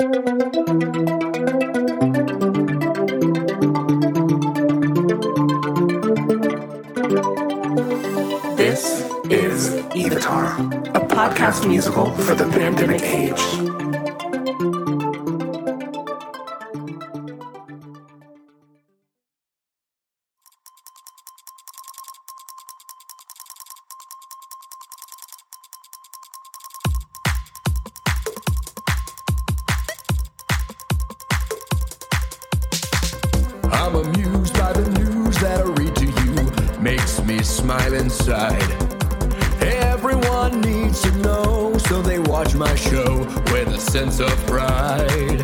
This is Evatar, a podcast musical for the pandemic age. So they watch my show with a sense of pride.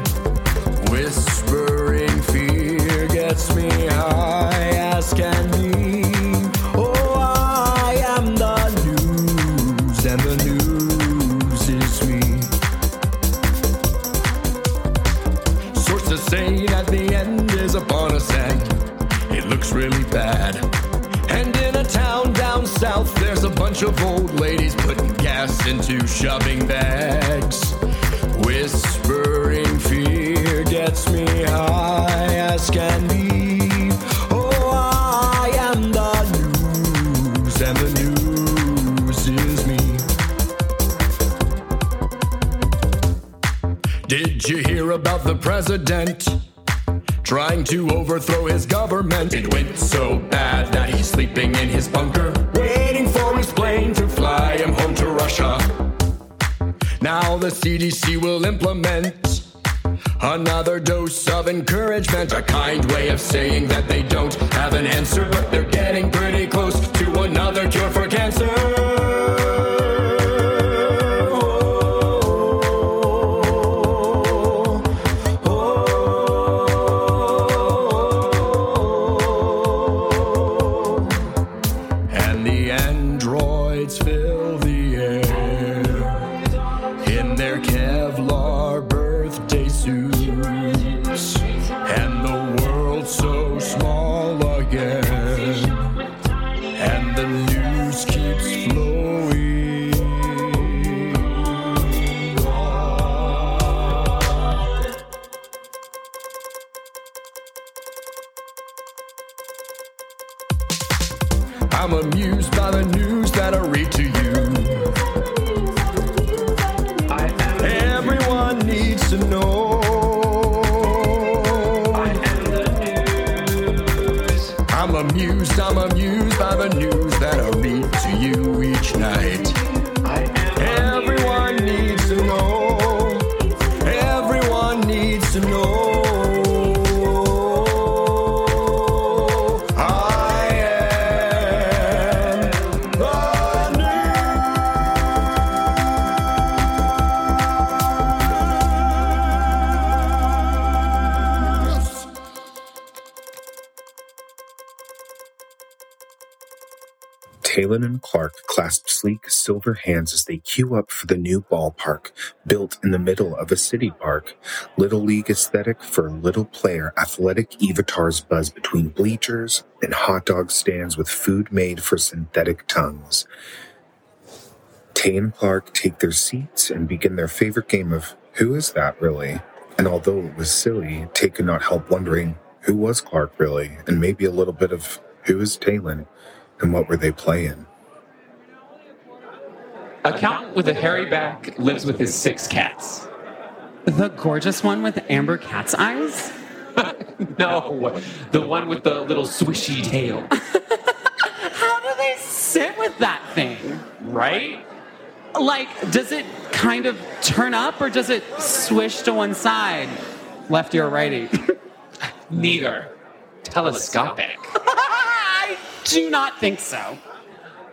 Whispering fear gets me high as can be. Oh, I am the news, and the news is me. Sources saying at the end is upon us and it looks really bad. And in a town down south, there's a bunch of old ladies into shopping bags. Whispering fear gets me high as can be. Oh, I am the news, and the news is me. Did you hear about the president? Trying to overthrow his government. It went so bad that he's sleeping in his bunker, waiting for his plane to fly him home to Russia. Now the CDC will implement another dose of encouragement, a kind way of saying that they don't have an answer, but they're getting pretty close to another cure for cancer. I'm amused, I'm amused by the news that I read to you each night. Silver hands as they queue up for the new ballpark, built in the middle of a city park. Little league aesthetic for little player athletic evatars buzz between bleachers and hot dog stands with food made for synthetic tongues. Tay and Clark take their seats and begin their favorite game of Who is that really? And although it was silly, Tay could not help wondering who was Clark really, and maybe a little bit of who is Talon, and what were they playing? Accountant with a hairy back lives with his six cats. The gorgeous one with amber cat's eyes? No, the one with the little swishy tail, How do they sit with that thing? right? Like, does it kind of turn up or does it swish to one side? Lefty or righty? Neither. Telescopic. I do not think so.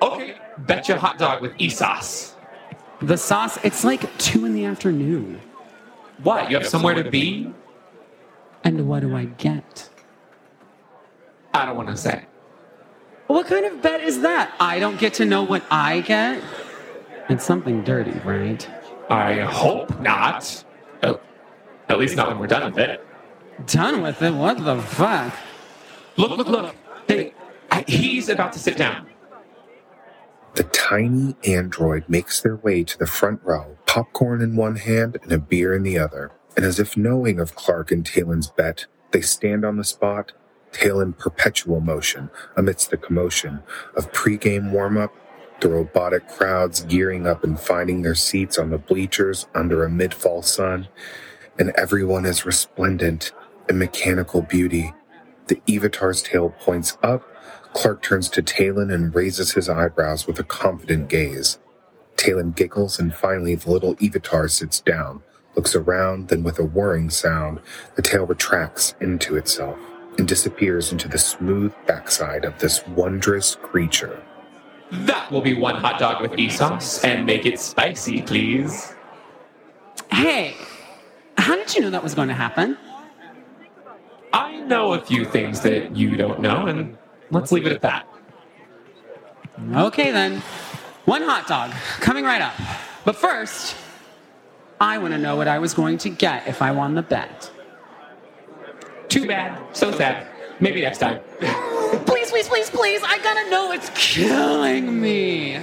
Okay, betcha hot dog with e-sauce. The sauce, it's like two in the afternoon. What, you have somewhere to be? And what do I get? I don't want to say. What kind of bet is that? I don't get to know what I get? It's something dirty, right? I hope not. Oh, at least not when we're done with it. Done with it? What the fuck? Look, look, look. Hey, I- he's about to sit down. The tiny android makes their way to the front row, popcorn in one hand and a beer in the other. And as if knowing of Clark and Talon's bet, they stand on the spot, tail in perpetual motion amidst the commotion of pre-game warm-up, the robotic crowds gearing up and finding their seats on the bleachers under a mid-fall sun, and everyone is resplendent in mechanical beauty. The Evatar's tail points up. Clark turns to Talon and raises his eyebrows with a confident gaze. Talon giggles, and finally the little Evatar sits down, looks around, then with a whirring sound, the tail retracts into itself and disappears into the smooth backside of this wondrous creature. That will be one hot dog with e sauce, and make it spicy, please. Hey, how did you know that was going to happen? I know a few things that you don't know, and let's leave it at that. Okay, then. One hot dog coming right up. But first, I want to know what I was going to get if I won the bet. Too bad. So sad. Maybe next time. Please, please, please, please. I gotta know. It's killing me.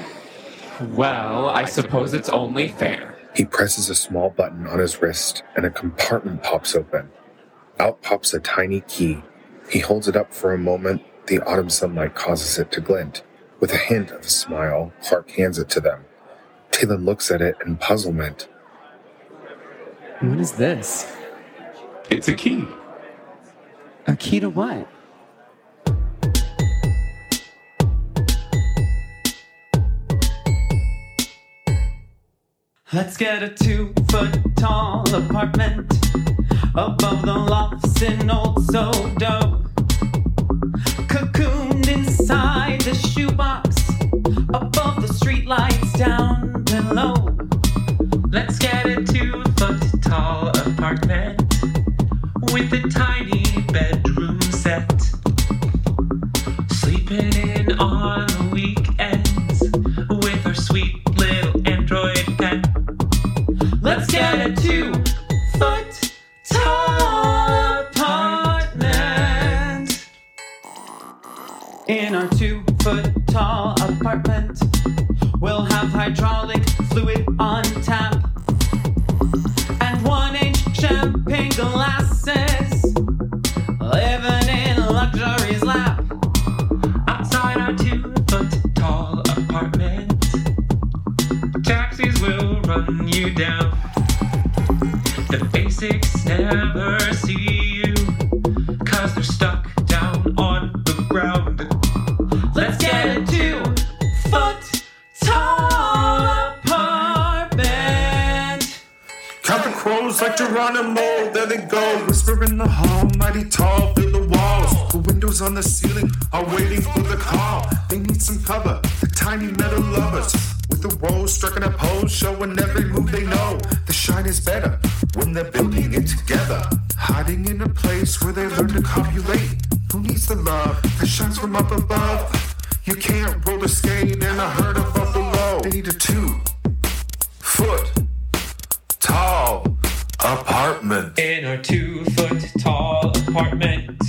Well, I suppose it's only fair. He presses a small button on his wrist and a compartment pops open. Out pops a tiny key. He holds it up for a moment. The autumn sunlight causes it to glint. With a hint of a smile, Clark hands it to them. Talon looks at it in puzzlement. What is this? It's a key. A key to what? Let's get a two foot tall apartment above the lofts in Old Sodo. Cocooned inside the shoebox above the streetlights down below. Let's get a two foot tall apartment with a tiny bedroom set. Sleeping in on the weekends hydraulic fluid on tap and one inch champagne glasses. Living in luxury's lap. Outside our two foot tall apartment, taxis will run you down. The basics never see you, cause they're stuck like Geronimo, there they go. Whisper in the hall, mighty tall, fill the walls. The windows on the ceiling are waiting for the call. They need some cover, the tiny metal lovers. With the rose striking a pose, showing every move they know. The shine is better when they're building it together. Hiding in a place where they learn to copulate. Who needs the love that shines from up above? You can't roller skate in a herd of buffalo. They need a two foot In our two foot tall apartment,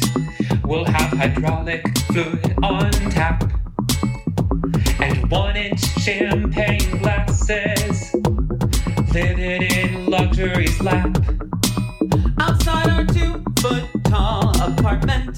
we'll have hydraulic fluid on tap and one inch champagne glasses. Living in luxury's lap. Outside our two foot tall apartment,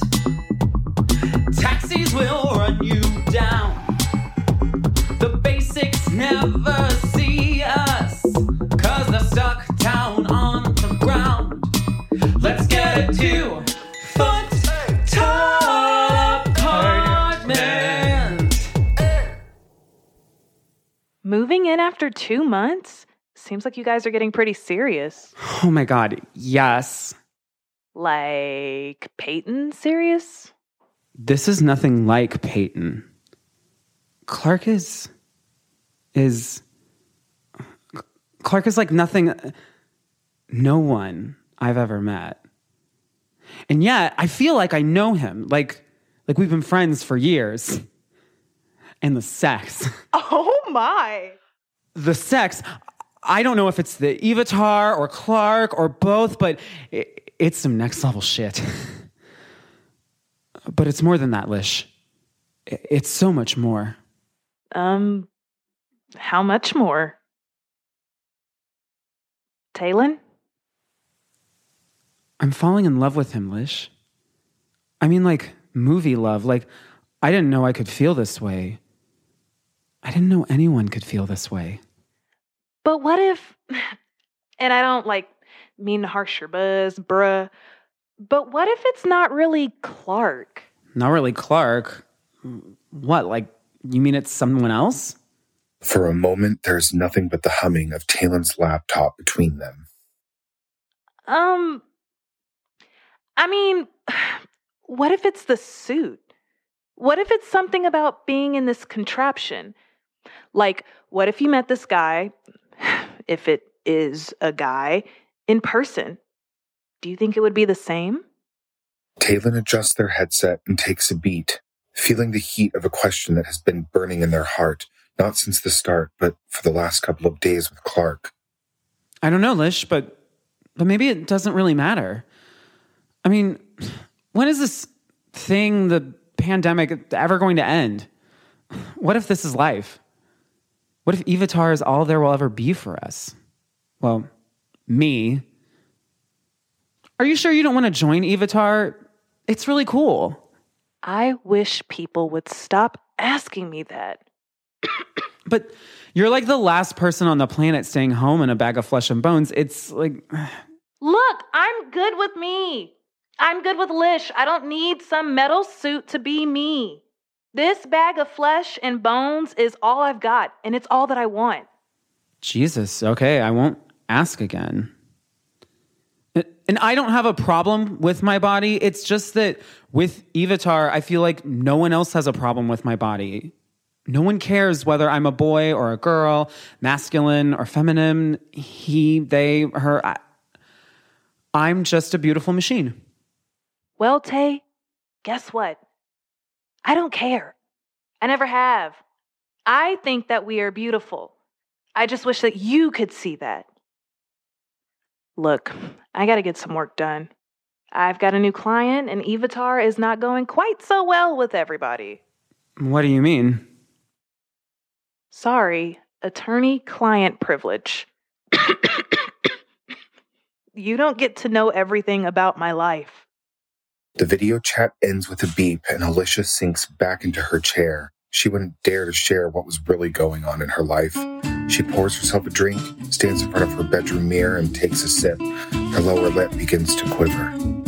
Moving in after two months? Seems like you guys are getting pretty serious. Oh my god, yes. Like Peyton serious? This is nothing like Peyton. Clark is. is. Clark is like nothing. No one I've ever met. And yet, I feel like I know him. Like, like we've been friends for years. And the sex. Oh my. the sex, I don't know if it's the Evatar or Clark or both, but i it's some next level shit. but it's more than that, Lish. I- It's so much more. Um, how much more? Talon? I'm falling in love with him, Lish. I mean, like movie love. Like, I didn't know I could feel this way. I didn't know anyone could feel this way. But what if, and I don't like mean to harsh your buzz, bruh, but what if it's not really Clark? Not really Clark. What, like, you mean it's someone else? For a moment, there is nothing but the humming of Talon's laptop between them. Um, I mean, what if it's the suit? What if it's something about being in this contraption? Like, what if you met this guy, if it is a guy, in person? Do you think it would be the same? Talon adjusts their headset and takes a beat, feeling the heat of a question that has been burning in their heart, not since the start, but for the last couple of days with Clark. I don't know, Lish, but but maybe it doesn't really matter. I mean, when is this thing, the pandemic, ever going to end? What if this is life? What if Evatar is all there will ever be for us? Well, me. Are you sure you don't want to join Evatar? It's really cool. I wish people would stop asking me that. But you're like the last person on the planet staying home in a bag of flesh and bones. It's like, Look, I'm good with me. I'm good with Lish. I don't need some metal suit to be me. This bag of flesh and bones is all I've got, and it's all that I want. Jesus, okay, I won't ask again. And I don't have a problem with my body. It's just that with Evatar, I feel like no one else has a problem with my body. No one cares whether I'm a boy or a girl, masculine or feminine, he, they, her. I, I'm just a beautiful machine. Well, Tay, guess what? I don't care. I never have. I think that we are beautiful. I just wish that you could see that. Look, I got to get some work done. I've got a new client, and Evatar is not going quite so well with everybody. What do you mean? Sorry, attorney client privilege. you don't get to know everything about my life. The video chat ends with a beep, and Alicia sinks back into her chair. She wouldn't dare to share what was really going on in her life. She pours herself a drink, stands in front of her bedroom mirror, and takes a sip. Her lower lip begins to quiver.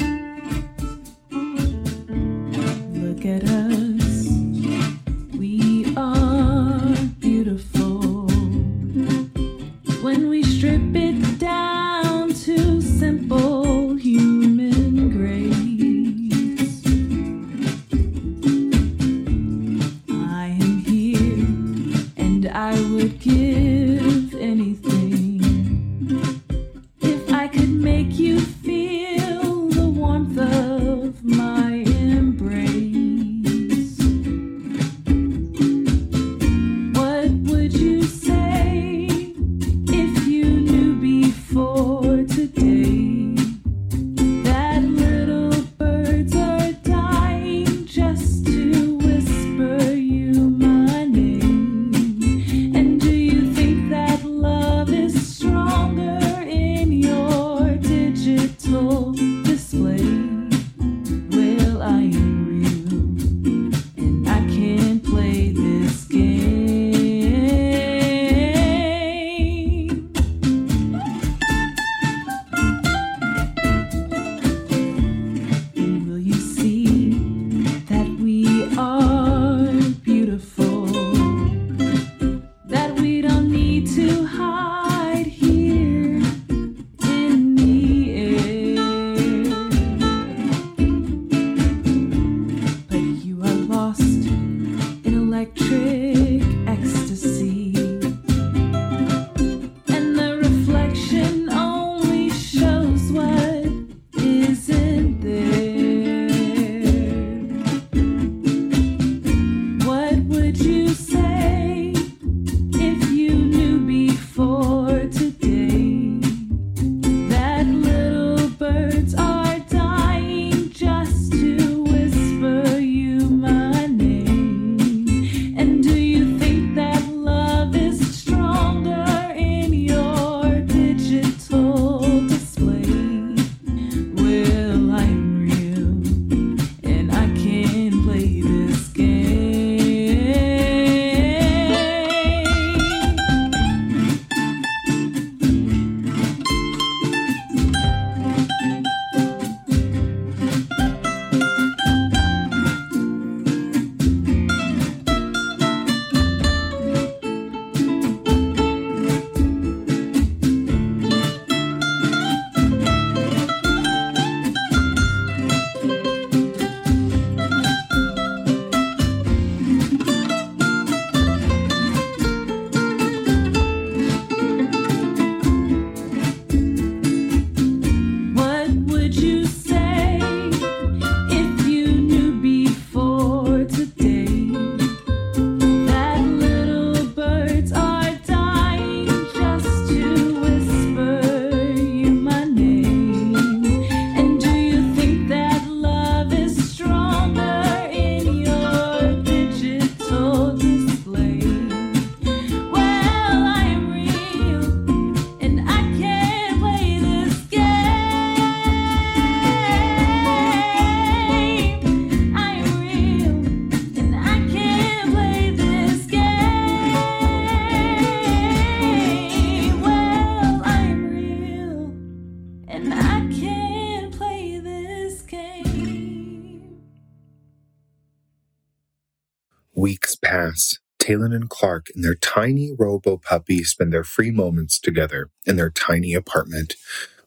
Pass. And Clark and their tiny robo puppy spend their free moments together in their tiny apartment.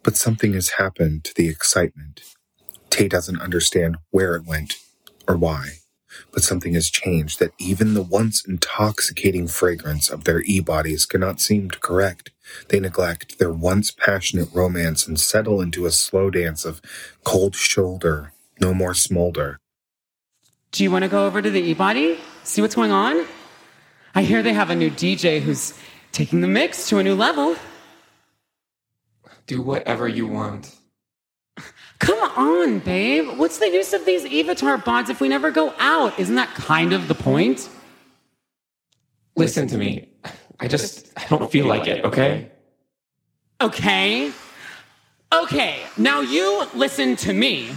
But something has happened to the excitement. Tay doesn't understand where it went or why. But something has changed that even the once intoxicating fragrance of their e bodies cannot seem to correct. They neglect their once passionate romance and settle into a slow dance of cold shoulder, no more smolder. Do you want to go over to the e-body? See what's going on? I hear they have a new DJ who's taking the mix to a new level. Do whatever you want. Come on, babe. What's the use of these Evatar bots if we never go out? Isn't that kind of the point? Listen to me. I just I don't feel like it, okay? Okay. Okay, now you listen to me.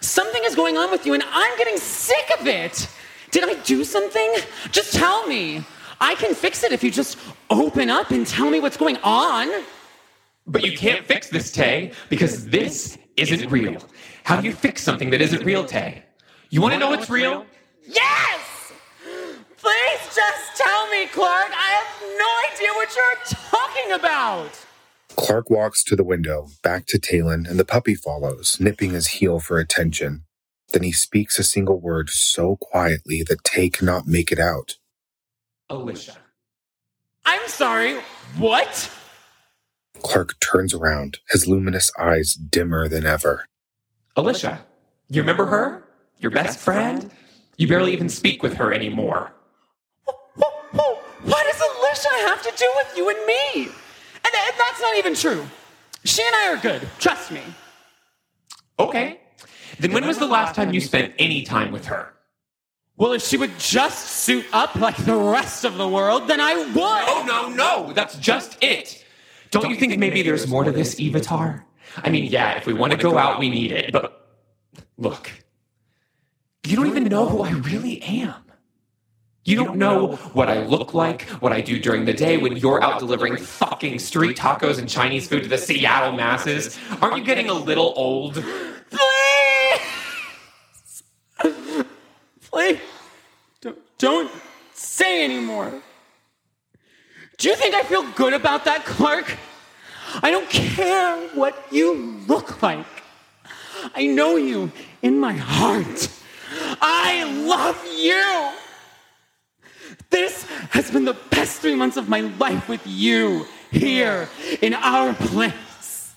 Something is going on with you and I'm getting sick of it. Did I do something? Just tell me. I can fix it if you just open up and tell me what's going on. But you can't fix this, Tay, because this isn't real. How do you fix something that isn't real, Tay? You want to know what's real? Yes! Please just tell me, Clark. I have no idea what you're talking about. Clark walks to the window, back to Talon, and the puppy follows, nipping his heel for attention. Then he speaks a single word so quietly that Tay cannot make it out. Alicia. I'm sorry. What? Clark turns around, his luminous eyes dimmer than ever. Alicia. You remember her? Your best friend? You barely even speak with her anymore. What does Alicia have to do with you and me? And, and that's not even true. She and I are good. Trust me. Okay. Then when was the last time you spent any time with her? Well, if she would just suit up like the rest of the world, then I would. Oh, no, no, that's just it. Don't you think maybe there's more to this, Evatar? I mean, yeah, if we want to go out, we need it, but look, you don't even know who I really am. You don't know what I look like, what I do during the day when you're out delivering fucking street tacos and Chinese food to the Seattle masses. Aren't you getting a little old? Please! Please! Don't, say anymore. Do you think I feel good about that, Clark? I don't care what you look like. I know you in my heart. I love you. This has been the best three months of my life with you here in our place.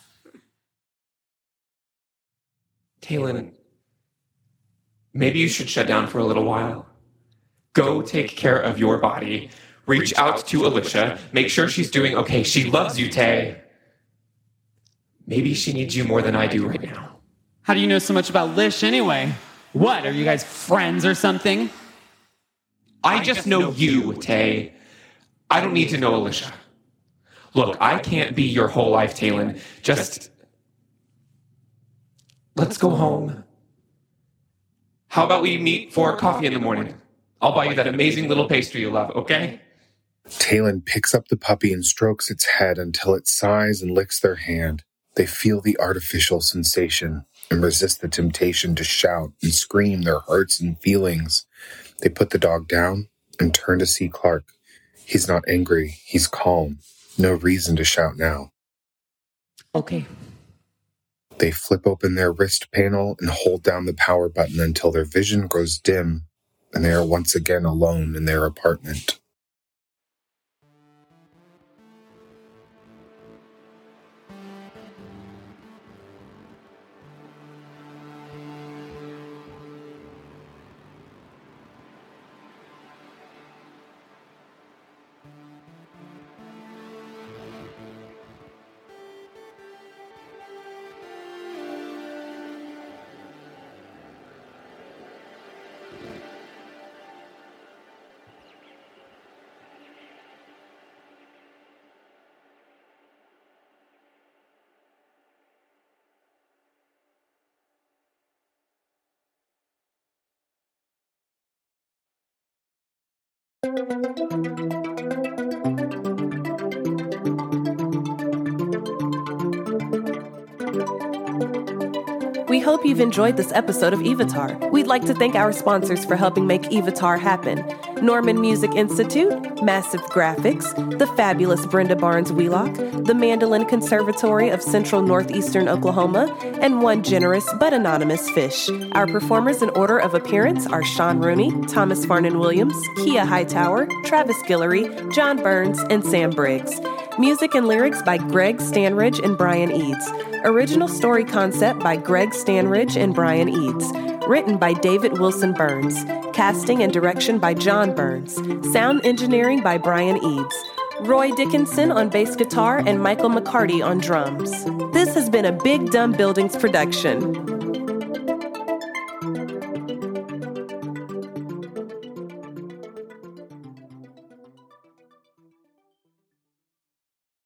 Talon, maybe you should shut down for a little while. Go take care of your body. Reach out to Alicia. Make sure she's doing okay. She loves you, Tay. Maybe she needs you more than I do right now. How do you know so much about Lish anyway? What, are you guys friends or something? I just know you, Tay. I don't need to know Alicia. Look, I can't be your whole life, Talon. Just let's go home. How about we meet for coffee in the morning? I'll buy you that amazing little pastry you love, okay? Talon picks up the puppy and strokes its head until it sighs and licks their hand. They feel the artificial sensation and resist the temptation to shout and scream their hurts and feelings. They put the dog down and turn to see Clark. He's not angry, he's calm. No reason to shout now. Okay. They flip open their wrist panel and hold down the power button until their vision grows dim and they are once again alone in their apartment. Thank you. Hope you've enjoyed this episode of Evatar. We'd like to thank our sponsors for helping make Evatar happen Norman Music Institute, Massive Graphics, the fabulous Brenda Barnes Wheelock, the Mandolin Conservatory of Central Northeastern Oklahoma, and one generous but anonymous fish. Our performers in order of appearance are Sean Rooney, Thomas Farnan Williams, Kia Hightower, Travis Guillory, John Burns, and Sam Briggs. Music and lyrics by Greg Stanridge and Brian Eads. Original story concept by Greg Stanridge and Brian Eads. Written by David Wilson Burns. Casting and direction by John Burns. Sound engineering by Brian Eads. Roy Dickinson on bass guitar and Michael McCarty on drums. This has been a Big Dumb Buildings production.